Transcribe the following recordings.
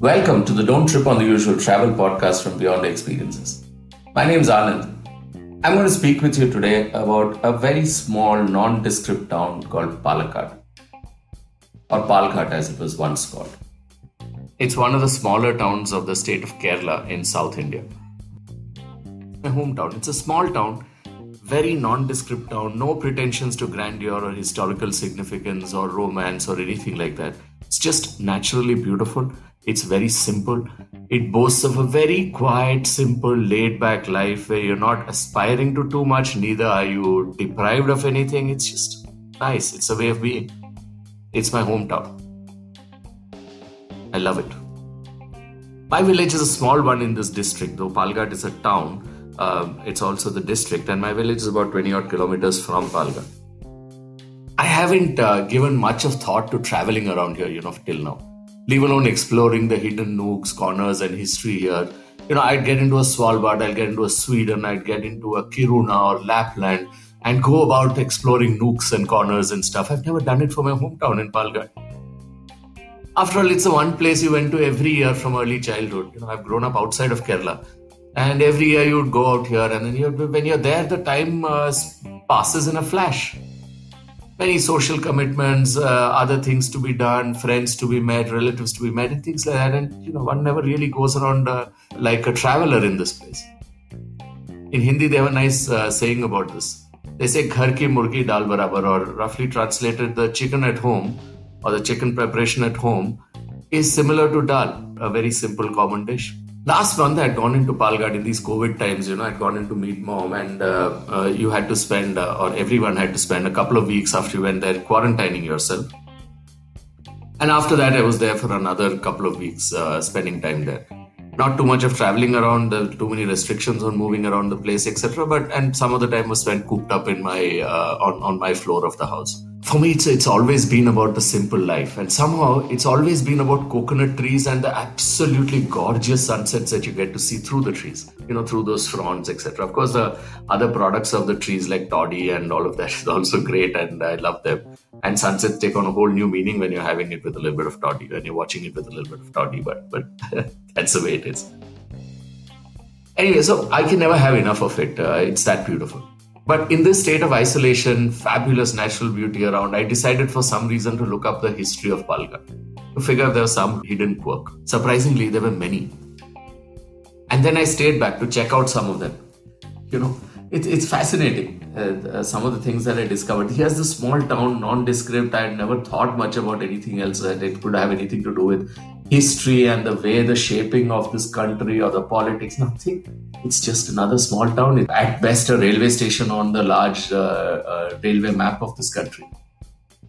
Welcome to the Don't Trip on the Usual travel podcast from Beyond Experiences. My name is Anand. I'm going to speak with you today about a very small, nondescript town called Palakkad, or Palghat as it was once called. It's one of the smaller towns of the state of Kerala in South India. My hometown. It's a small town, very nondescript town, no pretensions to grandeur or historical significance or romance or anything like that. It's just naturally beautiful it's very simple. It boasts of a very quiet, simple, laid back life where you're not aspiring to too much, neither are you deprived of anything. It's just nice. It's a way of being. It's my hometown. I love it. My village is a small one in this district, though Palghat is a town. Um, it's also the district, and my village is about 20 odd kilometers from Palghat. I haven't uh, given much of thought to traveling around here, you know, till now leave alone exploring the hidden nooks, corners, and history here. You know, I'd get into a Svalbard, I'd get into a Sweden, I'd get into a Kiruna or Lapland and go about exploring nooks and corners and stuff. I've never done it for my hometown in Palghat. After all, it's the one place you went to every year from early childhood. You know, I've grown up outside of Kerala, and every year you would go out here, and then you'd, when you're there, the time uh, passes in a flash many social commitments, uh, other things to be done, friends to be met, relatives to be met, and things like that. And you know, one never really goes around uh, like a traveler in this place. In Hindi, they have a nice uh, saying about this. They say "Ghar ki murgi dal barabar," or roughly translated, the chicken at home or the chicken preparation at home is similar to dal, a very simple common dish last month I had gone into Palghat in these COVID times, you know, I'd gone in to meet mom and uh, uh, you had to spend, uh, or everyone had to spend a couple of weeks after you went there quarantining yourself. And after that, I was there for another couple of weeks, uh, spending time there. Not too much of traveling around, too many restrictions on moving around the place, etc. But and some of the time was spent cooped up in my uh, on on my floor of the house for me it's, it's always been about the simple life. And somehow it's always been about coconut trees and the absolutely gorgeous sunsets that you get to see through the trees you know through those fronds etc of course the other products of the trees like toddy and all of that is also great and i love them. And sunsets take on a whole new meaning when you're having it with a little bit of toddy when you're watching it with a little bit of toddy but but that's the way it is. Anyway so i can never have enough of it. Uh, it's that beautiful but in this state of isolation, fabulous natural beauty around, I decided for some reason to look up the history of Palghat to figure if there was some hidden quirk. Surprisingly, there were many. And then I stayed back to check out some of them. You know, it, it's fascinating. Uh, uh, some of the things that I discovered. Here's the small town, nondescript. I had never thought much about anything else that it could have anything to do with history and the way the shaping of this country or the politics. Nothing. It's just another small town. At best a railway station on the large uh, uh, railway map of this country.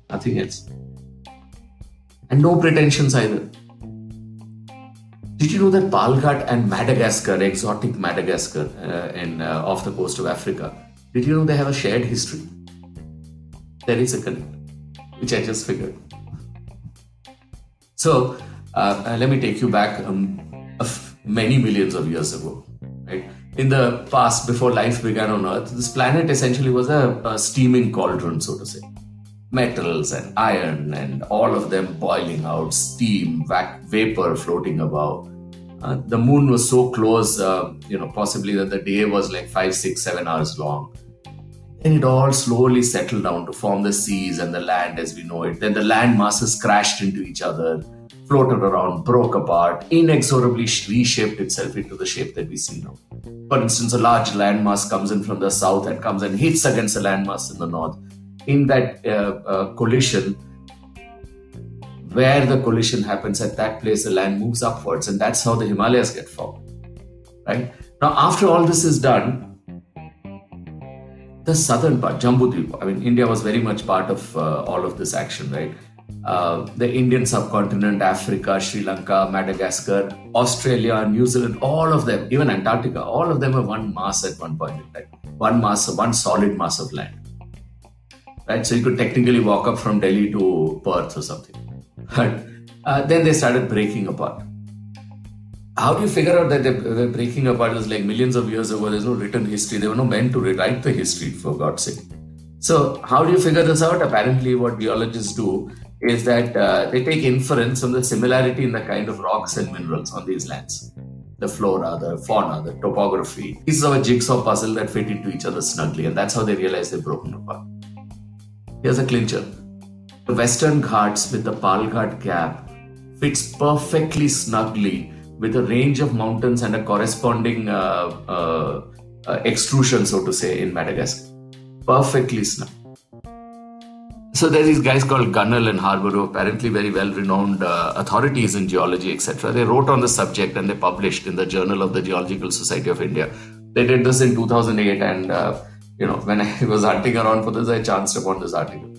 Nothing else. And no pretensions either. Did you know that Palghat and Madagascar, exotic Madagascar uh, in uh, off the coast of Africa, did you know they have a shared history? There is a connect, which I just figured. So uh, uh let me take you back um, many millions of years ago. Right? In the past, before life began on Earth, this planet essentially was a, a steaming cauldron, so to say. Metals and iron and all of them boiling out, steam, vac- vapor floating above. Uh, the moon was so close, uh, you know, possibly that the day was like five, six, seven hours long. Then it all slowly settled down to form the seas and the land as we know it. Then the land masses crashed into each other floated around, broke apart, inexorably reshaped itself into the shape that we see now. For instance, a large landmass comes in from the south and comes and hits against a landmass in the north. In that uh, uh, collision, where the collision happens, at that place the land moves upwards, and that's how the Himalayas get formed. Right now, after all this is done, the southern part, Jambudvipa, I mean, India was very much part of uh, all of this action, right? Uh, the Indian subcontinent, Africa, Sri Lanka, Madagascar, Australia, New Zealand, all of them, even Antarctica, all of them are one mass at one point in time. One mass, one solid mass of land. Right? So you could technically walk up from Delhi to Perth or something. But uh, then they started breaking apart. How do you figure out that they're breaking apart? It was like millions of years ago. There's no written history. There were no men to rewrite the history, for God's sake. So, how do you figure this out? Apparently, what geologists do is that uh, they take inference from the similarity in the kind of rocks and minerals on these lands the flora, the fauna, the topography. Pieces of a jigsaw puzzle that fit into each other snugly, and that's how they realize they've broken apart. Here's a clincher. The Western Ghats with the Palghat Gap fits perfectly snugly with a range of mountains and a corresponding uh, uh, uh, extrusion, so to say, in Madagascar. Perfectly snug. So there's these guys called Gunnell and Harbor, who apparently very well-renowned uh, authorities in geology, etc. They wrote on the subject and they published in the Journal of the Geological Society of India. They did this in 2008, and uh, you know when I was hunting around for this, I chanced upon this article.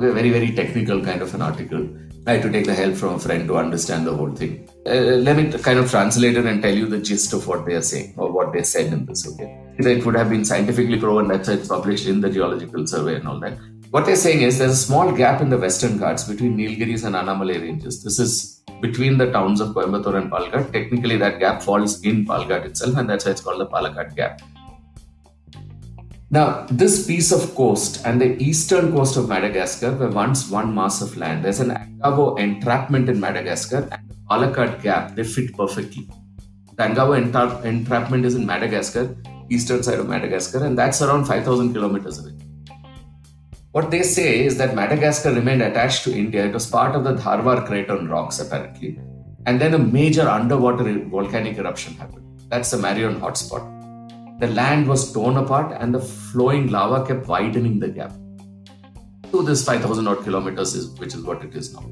A very very technical kind of an article. I had to take the help from a friend to understand the whole thing. Uh, let me kind of translate it and tell you the gist of what they are saying or what they said in this. Okay, it would have been scientifically proven that's why it's published in the Geological Survey and all that. What they're saying is there's a small gap in the Western Ghats between Nilgiris and Annamalai ranges. This is between the towns of Coimbatore and Palghat. Technically, that gap falls in Palghat itself, and that's why it's called the Palghat Gap. Now, this piece of coast and the eastern coast of Madagascar were once one mass of land. There's an Angavo entrapment in Madagascar and the Palakkad Gap. They fit perfectly. The Angavo entra- entrapment is in Madagascar, eastern side of Madagascar, and that's around 5,000 kilometers away. What they say is that Madagascar remained attached to India. It was part of the Dharwar Craton rocks, apparently. And then a major underwater volcanic eruption happened. That's the Marion hotspot. The land was torn apart and the flowing lava kept widening the gap. To this 5,000 odd kilometers, is, which is what it is now.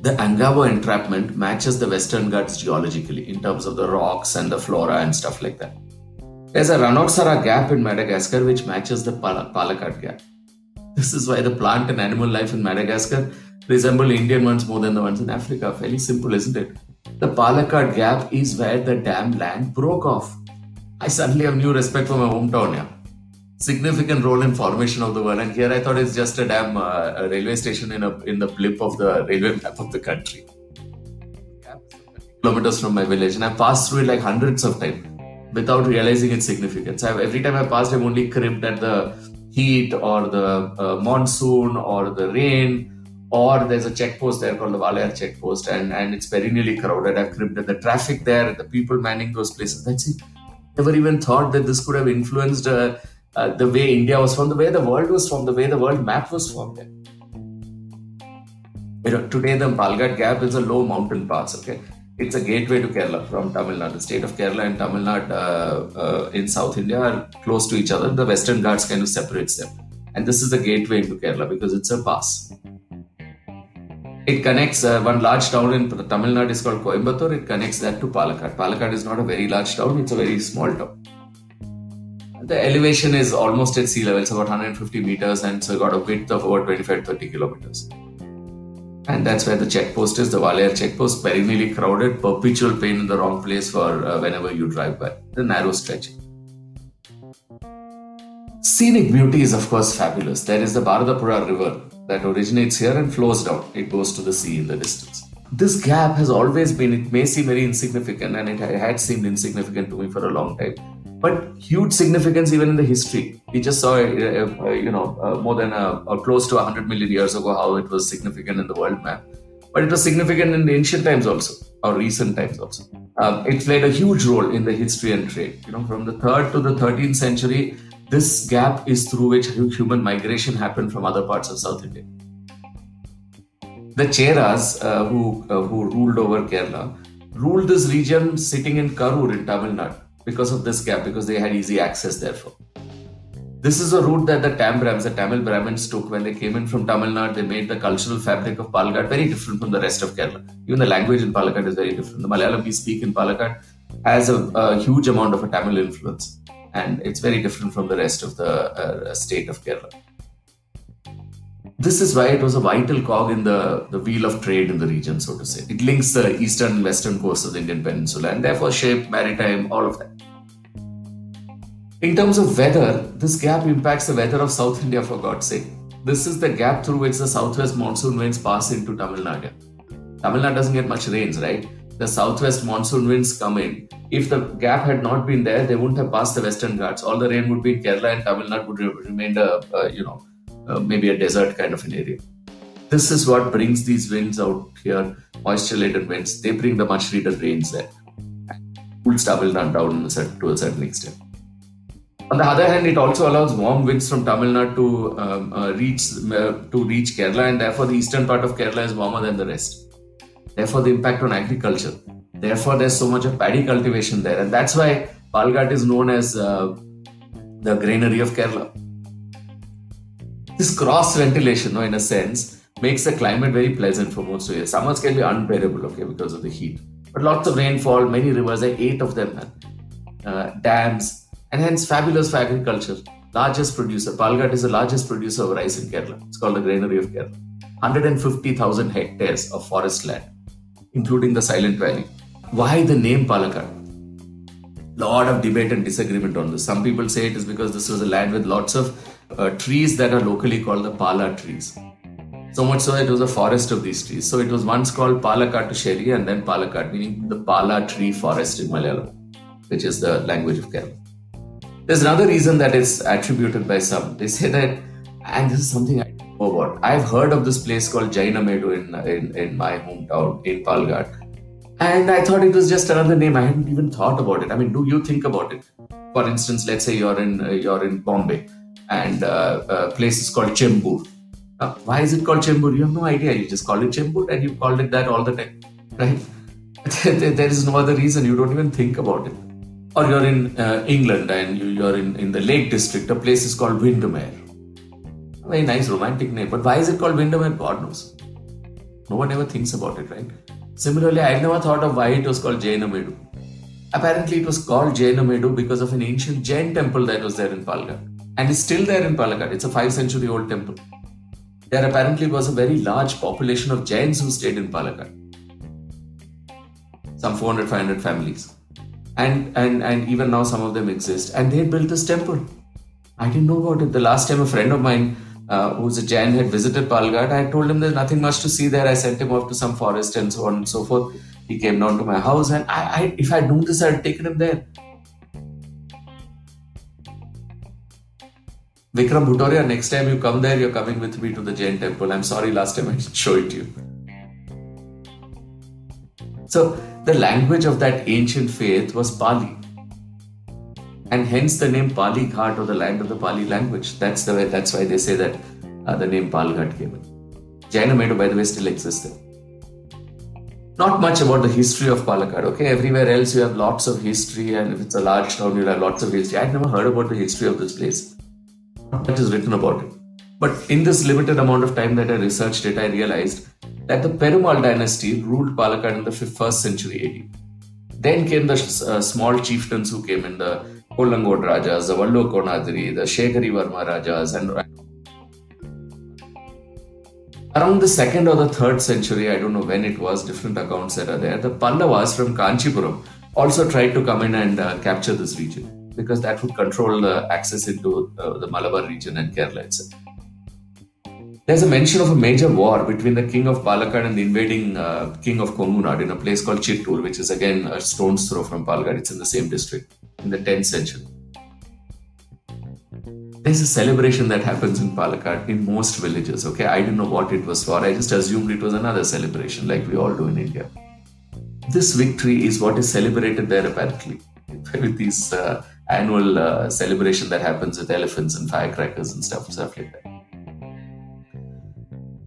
The Angavo entrapment matches the Western Ghats geologically in terms of the rocks and the flora and stuff like that. There's a Ranotsara gap in Madagascar which matches the Pal- Palakkad gap. This is why the plant and animal life in Madagascar resemble Indian ones more than the ones in Africa. Fairly simple, isn't it? The Palakkad Gap is where the dam land broke off. I suddenly have new respect for my hometown. Yeah. Significant role in formation of the world, and here I thought it's just a damn uh, a railway station in a in the blip of the railway map of the country. Kilometers from my village, and I passed through it like hundreds of times without realizing its significance. I've, every time I passed, I'm only cribbed at the heat or the uh, monsoon or the rain or there's a checkpost there called the Walayar checkpost and, and it's perennially crowded. I've cribbed at the traffic there, the people manning those places. That's it. Never even thought that this could have influenced uh, uh, the way India was formed, the way the world was formed, the way the world map was formed. You know, today the Palghat Gap is a low mountain pass. Okay, it's a gateway to Kerala from Tamil Nadu. The state of Kerala and Tamil Nadu uh, uh, in South India are close to each other. The Western Ghats kind of separates them. And this is the gateway into Kerala because it's a pass. It connects uh, one large town in Tamil Nadu is called Coimbatore. It connects that to Palakkad. Palakkad is not a very large town, it's a very small town. The elevation is almost at sea level, it's about 150 meters, and so got a width of about 25 30 kilometers. And that's where the checkpost is, the Walayar checkpost, perennially crowded, perpetual pain in the wrong place for uh, whenever you drive by. The narrow stretch. Scenic beauty is, of course, fabulous. There is the Bharatapuzha River that originates here and flows down. It goes to the sea in the distance. This gap has always been, it may seem very insignificant, and it had seemed insignificant to me for a long time but huge significance even in the history. We just saw, uh, uh, you know, uh, more than uh, close to 100 million years ago how it was significant in the world map. But it was significant in the ancient times also, or recent times also. Um, it played a huge role in the history and trade. You know, from the 3rd to the 13th century, this gap is through which human migration happened from other parts of South India. The Cheras, uh, who, uh, who ruled over Kerala, ruled this region sitting in Karur in Tamil Nadu because of this gap, because they had easy access therefore. This is a route that the Tambrams, the Tamil Brahmins took when they came in from Tamil Nadu. They made the cultural fabric of Palakkad very different from the rest of Kerala. Even the language in Palakkad is very different. The Malayalam we speak in Palakkad has a, a huge amount of a Tamil influence, and it's very different from the rest of the uh, state of Kerala. This is why it was a vital cog in the, the wheel of trade in the region, so to say. It links the eastern and western coasts of the Indian peninsula and therefore shaped maritime, all of that. In terms of weather, this gap impacts the weather of South India for God's sake. This is the gap through which the southwest monsoon winds pass into Tamil Nadu. Tamil Nadu doesn't get much rains, right? The southwest monsoon winds come in. If the gap had not been there, they wouldn't have passed the Western Ghats. All the rain would be in Kerala and Tamil Nadu would remain, uh, uh, you know, uh, maybe a desert kind of an area. This is what brings these winds out here, moisture laden winds. They bring the much needed rains there. Cools Tamil Nadu down to a certain extent. On the other hand, it also allows warm winds from Tamil Nadu to um, uh, reach uh, to reach Kerala, and therefore the eastern part of Kerala is warmer than the rest. Therefore, the impact on agriculture. Therefore, there's so much of paddy cultivation there, and that's why Palghat is known as uh, the granary of Kerala. This cross ventilation, no, in a sense, makes the climate very pleasant for most of year. Summers can be unbearable, okay, because of the heat. But lots of rainfall, many rivers, like eight of them, uh, dams, and hence fabulous for agriculture. Largest producer, Palghat is the largest producer of rice in Kerala. It's called the granary of Kerala. 150,000 hectares of forest land, including the Silent Valley. Why the name Palakkad? Lot of debate and disagreement on this. Some people say it is because this was a land with lots of uh, trees that are locally called the Pala trees. So much so it was a forest of these trees. So it was once called Palakattusheri and then Palakkad, meaning the Pala tree forest in Malayalam, which is the language of Kerala. There's another reason that is attributed by some. They say that, and this is something I know about. I've heard of this place called Jainamedu in, in, in my hometown in Palghat. And I thought it was just another name. I hadn't even thought about it. I mean, do you think about it? For instance, let's say you're in uh, you're in Bombay, and uh, a place is called Chembur. Uh, why is it called Chembur? You have no idea. You just call it Chembur, and you called it that all the time, right? there is no other reason. You don't even think about it or you're in uh, England and you, are in, in the Lake District, a place is called Windermere. Very nice romantic name, but why is it called Windermere? God knows. No one ever thinks about it, right? Similarly, I never thought of why it was called Jainamedu. Apparently, it was called Jainamedu because of an ancient Jain temple that was there in Palghat and is still there in Palakkad. It's a five century old temple. There apparently was a very large population of Jains who stayed in Palakkad. Some 400 500 families. And and and even now some of them exist. And they built this temple. I didn't know about it. The last time a friend of mine uh, who's a jain had visited palghat i told him there's nothing much to see there. I sent him off to some forest and so on and so forth. He came down to my house and i, I if i'd known this i'd taken him there Vikram Bhutoria, next time you come there, you're coming with me to the Jain temple. I'm sorry, last time I didn't show it to you. So, the language of that ancient faith was Pali. And hence the name Pali Ghat or the land of the Pali language. That's the way, that's why they say that uh, the name Palghat came in. By the way, still existed. Not much about the history of Palakkad, okay? Everywhere else you have lots of history, and if it's a large town, you have lots of history. I'd never heard about the history of this place. Not much is written about it. But in this limited amount of time that I researched it, I realized that the Perumal dynasty ruled Palakkad in the 1st century AD. Then came the uh, small chieftains who came in the Kolangod Rajas, the Vallo Konadiri, the Shekhari Varma Rajas, and around the second or the third century, I don't know when it was, different accounts that are there, the Pallavas from Kanchipuram also tried to come in and uh, capture this region because that would control the access into uh, the Malabar region and Kerala itself. There's a mention of a major war between the king of Palakkad and the invading uh, king of Kongunad in a place called Chittur, which is again a stone's throw from Palakkad. It's in the same district in the 10th century. There's a celebration that happens in Palakkad in most villages. Okay, I didn't know what it was for. I just assumed it was another celebration like we all do in India. This victory is what is celebrated there apparently with these uh, annual uh, celebration that happens with elephants and firecrackers and stuff, stuff like that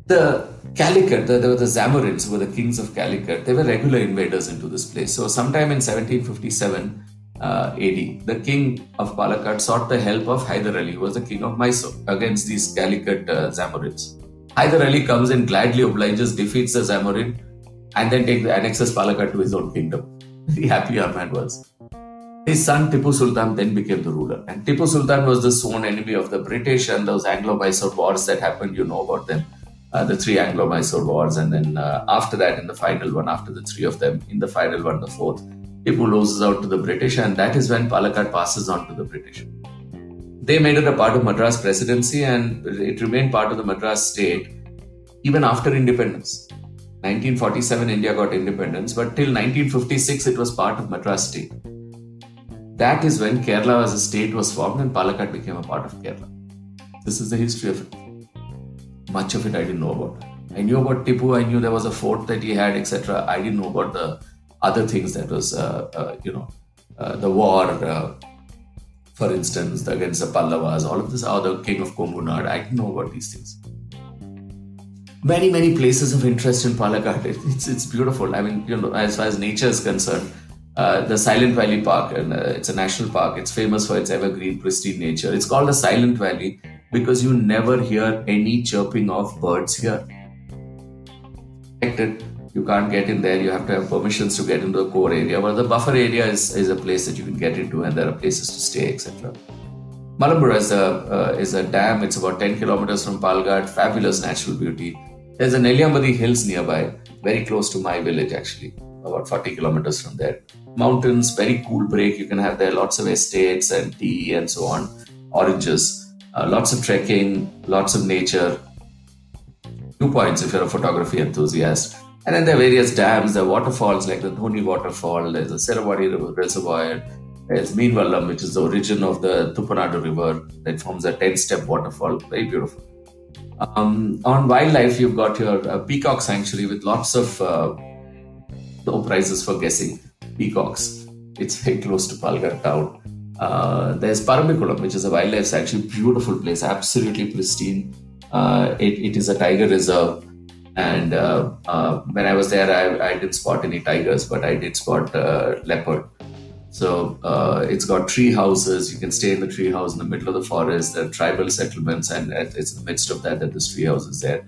the Calicut, the, the, the Zamorins were the kings of Calicut. They were regular invaders into this place. So, sometime in 1757 uh, AD, the king of Palakkad sought the help of Hyder Ali, who was the king of Mysore, against these Calicut uh, Zamorins. Hyder Ali comes and gladly obliges, defeats the Zamorin, and then takes annexes Palakkad to his own kingdom. the happy Ahmad was. His son Tipu Sultan then became the ruler. And Tipu Sultan was the sworn enemy of the British and those Anglo Mysore wars that happened, you know about them uh, the three Anglo-Mysore wars, and then uh, after that, in the final one, after the three of them, in the final one, the fourth, Tipu loses out to the British, and that is when Palakkad passes on to the British. They made it a part of Madras presidency, and it remained part of the Madras state even after independence. 1947, India got independence, but till 1956, it was part of Madras state. That is when Kerala as a state was formed and Palakkad became a part of Kerala. This is the history of it. much of it I didn't know about. I knew about Tipu, I knew there was a fort that he had, etc. I didn't know about the other things that was, uh, uh, you know, uh, the war, uh, for instance, against the Pallavas, all of this, or the king of Kombunad. I didn't know about these things. Many, many places of interest in Palakkad. It's, it's beautiful. I mean, you know, as far as nature is concerned, uh, the Silent Valley Park, and uh, it's a national park. It's famous for its evergreen, pristine nature. It's called the Silent Valley because you never hear any chirping of birds here. You can't get in there. You have to have permissions to get into the core area. But the buffer area is, is a place that you can get into, and there are places to stay, etc. Malampuzha is a uh, is a dam. It's about 10 kilometers from Palghat. Fabulous natural beauty. There's a Nelliyampathy Hills nearby, very close to my village actually, about 40 kilometers from there. Mountains, very cool break. You can have there lots of estates and tea and so on, oranges, uh, lots of trekking, lots of nature. Two points if you're a photography enthusiast. And then there are various dams, there are waterfalls like the Dhoni waterfall, there's the Serabadi reservoir, there's Meenvallam, which is the origin of the Tuppanadu river that forms a 10 step waterfall. Very beautiful. Um, on wildlife, you've got your uh, peacock sanctuary with lots of uh, no prizes for guessing peacocks. It's very close to Palghat town. Uh, there's Parambikulam, which is a wildlife sanctuary, beautiful place, absolutely pristine. Uh, it, it is a tiger reserve. And uh, uh, when I was there, I, I, didn't spot any tigers, but I did spot uh, leopard. So uh, it's got tree houses. You can stay in the tree house in the middle of the forest. There are tribal settlements, and it's in the midst of that that this tree house is there.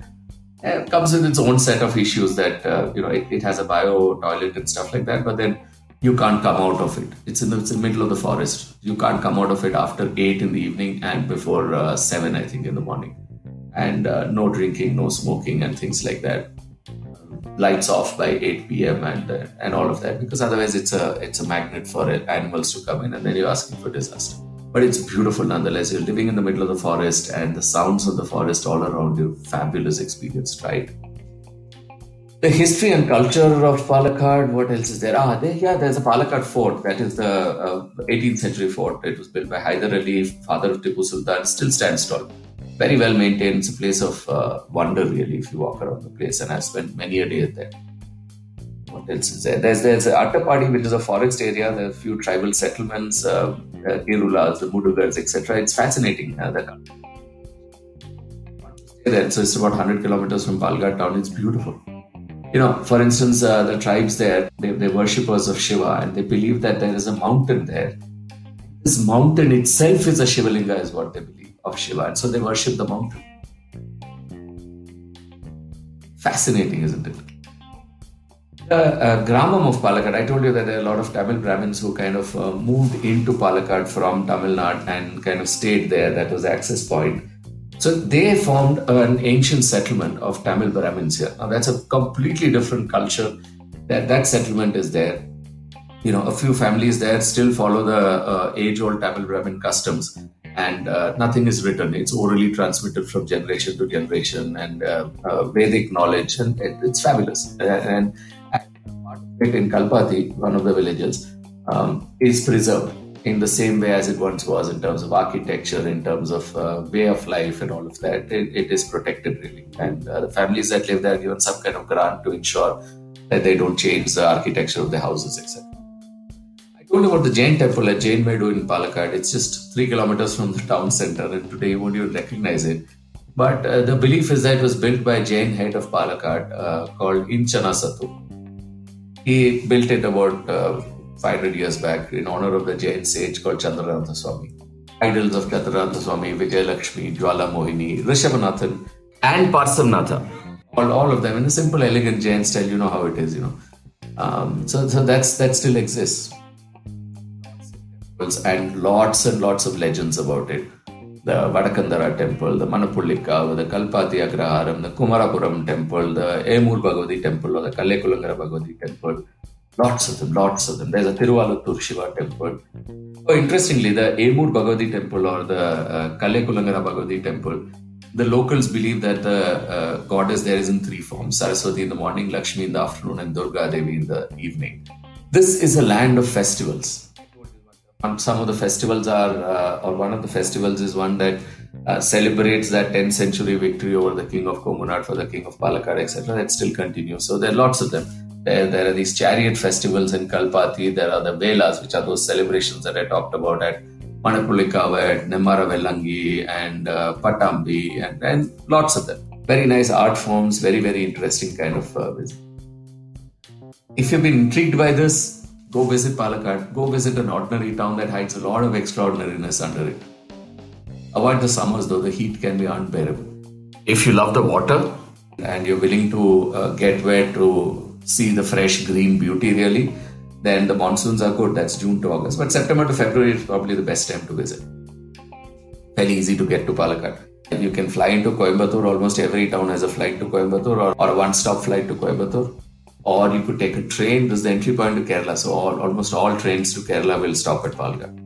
It comes with its own set of issues that uh, you know it, it, has a bio toilet and stuff like that. But then you can't come out of it. It's in the, it's in the middle of the forest. You can't come out of it after eight in the evening and before uh, seven, I think, in the morning and uh, no drinking, no smoking, and things like that. Lights off by 8 p.m. and uh, and all of that because otherwise it's a it's a magnet for animals to come in and then you're asking for disaster. But it's beautiful nonetheless. You're living in the middle of the forest and the sounds of the forest all around you. Fabulous experience, right? The history and culture of Palakkad. What else is there? Ah, there, yeah, there's a Palakkad fort. That is the uh, 18th century fort. It was built by Hyder Ali, father of Tipu Sultan. Still stands tall very well maintained. It's a place of uh, wonder, really, if you walk around the place. And I've spent many a day there. There? There's there's Attapadi, which is a forest area. There are a few tribal settlements, uh, uh, Kerulas, the Mudugars, etc. It's fascinating. Uh, the. So it's about 100 kilometers from Palghat town. It's beautiful. You know, for instance, uh, the tribes there, they, they're worshippers of Shiva and they believe that there is a mountain there. This mountain itself is a Shivalinga, is what they believe of Shiva. And so they worship the mountain. Fascinating, isn't it? The uh, Gramam of Palakkad, I told you that there are a lot of Tamil Brahmins who kind of uh, moved into Palakkad from Tamil Nadu and kind of stayed there. That was access point. So they formed an ancient settlement of Tamil Brahmins here. Now that's a completely different culture. That that settlement is there. You know, a few families there still follow the uh, age-old Tamil Brahmin customs and uh, nothing is written. It's orally transmitted from generation to generation, and uh, uh, Vedic knowledge, and it, it's fabulous. And in Kalpati, one of the villages, um, is preserved in the same way as it once was in terms of architecture, in terms of uh, way of life, and all of that. it, it is protected really, and uh, the families that live there are given some kind of grant to ensure that they don't change the architecture of the houses, etc I told you about the Jain temple at Jain Medu in Palakkad. It's just three kilometers from the town center, and today you won't even recognize it. But uh, the belief is that it was built by a Jain head of Palakkad uh, called Inchana Satu. He built it about uh, 500 years back in honor of the Jain sage called Chandranatha Swami. Idols of Chandranatha Swami, Vijayalakshmi, Jwala Mohini, Rishabhanathan, and Parsamnatha. All, all of them in a simple, elegant Jain style. You know how it is, you know. Um, so, so that's that still exists and lots and lots of legends about it. The Vadakandara temple, the Manapullikkavu, the Kalpati Agraharam, the Kumarapuram temple, the Emur Bhagavati temple, or the Kallekulangara Bhagavati temple. Lots of them, lots of them. There's a Tiruvaluthur Shiva temple. Oh, interestingly, the Emur Bhagavati temple or the uh, Kallekulangara Bhagavati temple, the locals believe that the uh, goddess there is in three forms Saraswati in the morning, Lakshmi in the afternoon, and Durga Devi in the evening. This is a land of festivals some of the festivals are, uh, or one of the festivals is one that uh, celebrates that 10th century victory over the king of Kongunad for the king of Palakkad, etc. That still continues. So there are lots of them. There, there are these chariot festivals in Kalpati. There are the Velas, which are those celebrations that I talked about at Manapullikkavu, at Nemmara Vellangi, and uh, Pattambi, and, and lots of them. Very nice art forms, very, very interesting kind of uh. If you've been intrigued by this, go visit Palakkad. Go visit an ordinary town that hides a lot of extraordinariness under it. Avoid the summers though, the heat can be unbearable. If you love the water and you're willing to uh, get wet to see the fresh green beauty really, then the monsoons are good. That's June to August. But September to February is probably the best time to visit. Very easy to get to Palakkad. You can fly into Coimbatore. Almost every town has a flight to Coimbatore or, or a one-stop flight to Coimbatore. Or you could take a train. This is the entry point to Kerala. So all, almost all trains to Kerala will stop at Palakkad.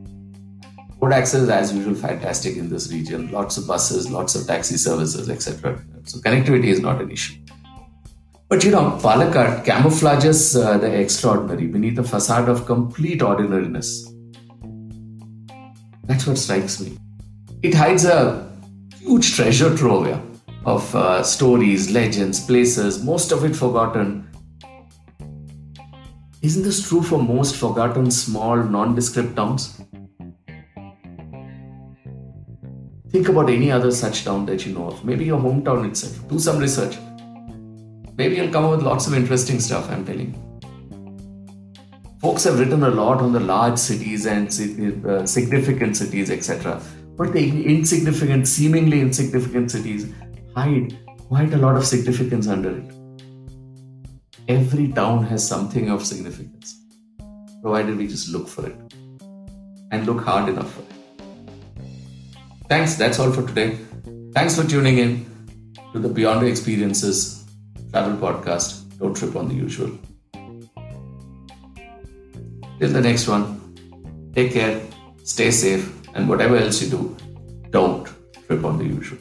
Road access, is as usual, fantastic in this region. Lots of buses, lots of taxi services, etc. So connectivity is not an issue. But you know, Palakkad camouflages uh, the extraordinary beneath a facade of complete ordinariness. That's what strikes me. It hides a huge treasure trove of uh, stories, legends, places, most of it forgotten. Isn't this true for most forgotten small, nondescript towns? Think about any other such town that you know of, maybe your hometown itself. Do some research. Maybe you'll come up with lots of interesting stuff, I'm telling you. Folks have written a lot on the large cities and uh, significant cities, etc. But the insignificant, seemingly insignificant cities hide quite a lot of significance under it. Every town has something of significance, provided we just look for it and look hard enough for it. Thanks, that's all for today. Thanks for tuning in to the Beyond Experiences travel podcast. Don't trip on the usual. Till the next one, take care, stay safe, and whatever else you do, don't trip on the usual.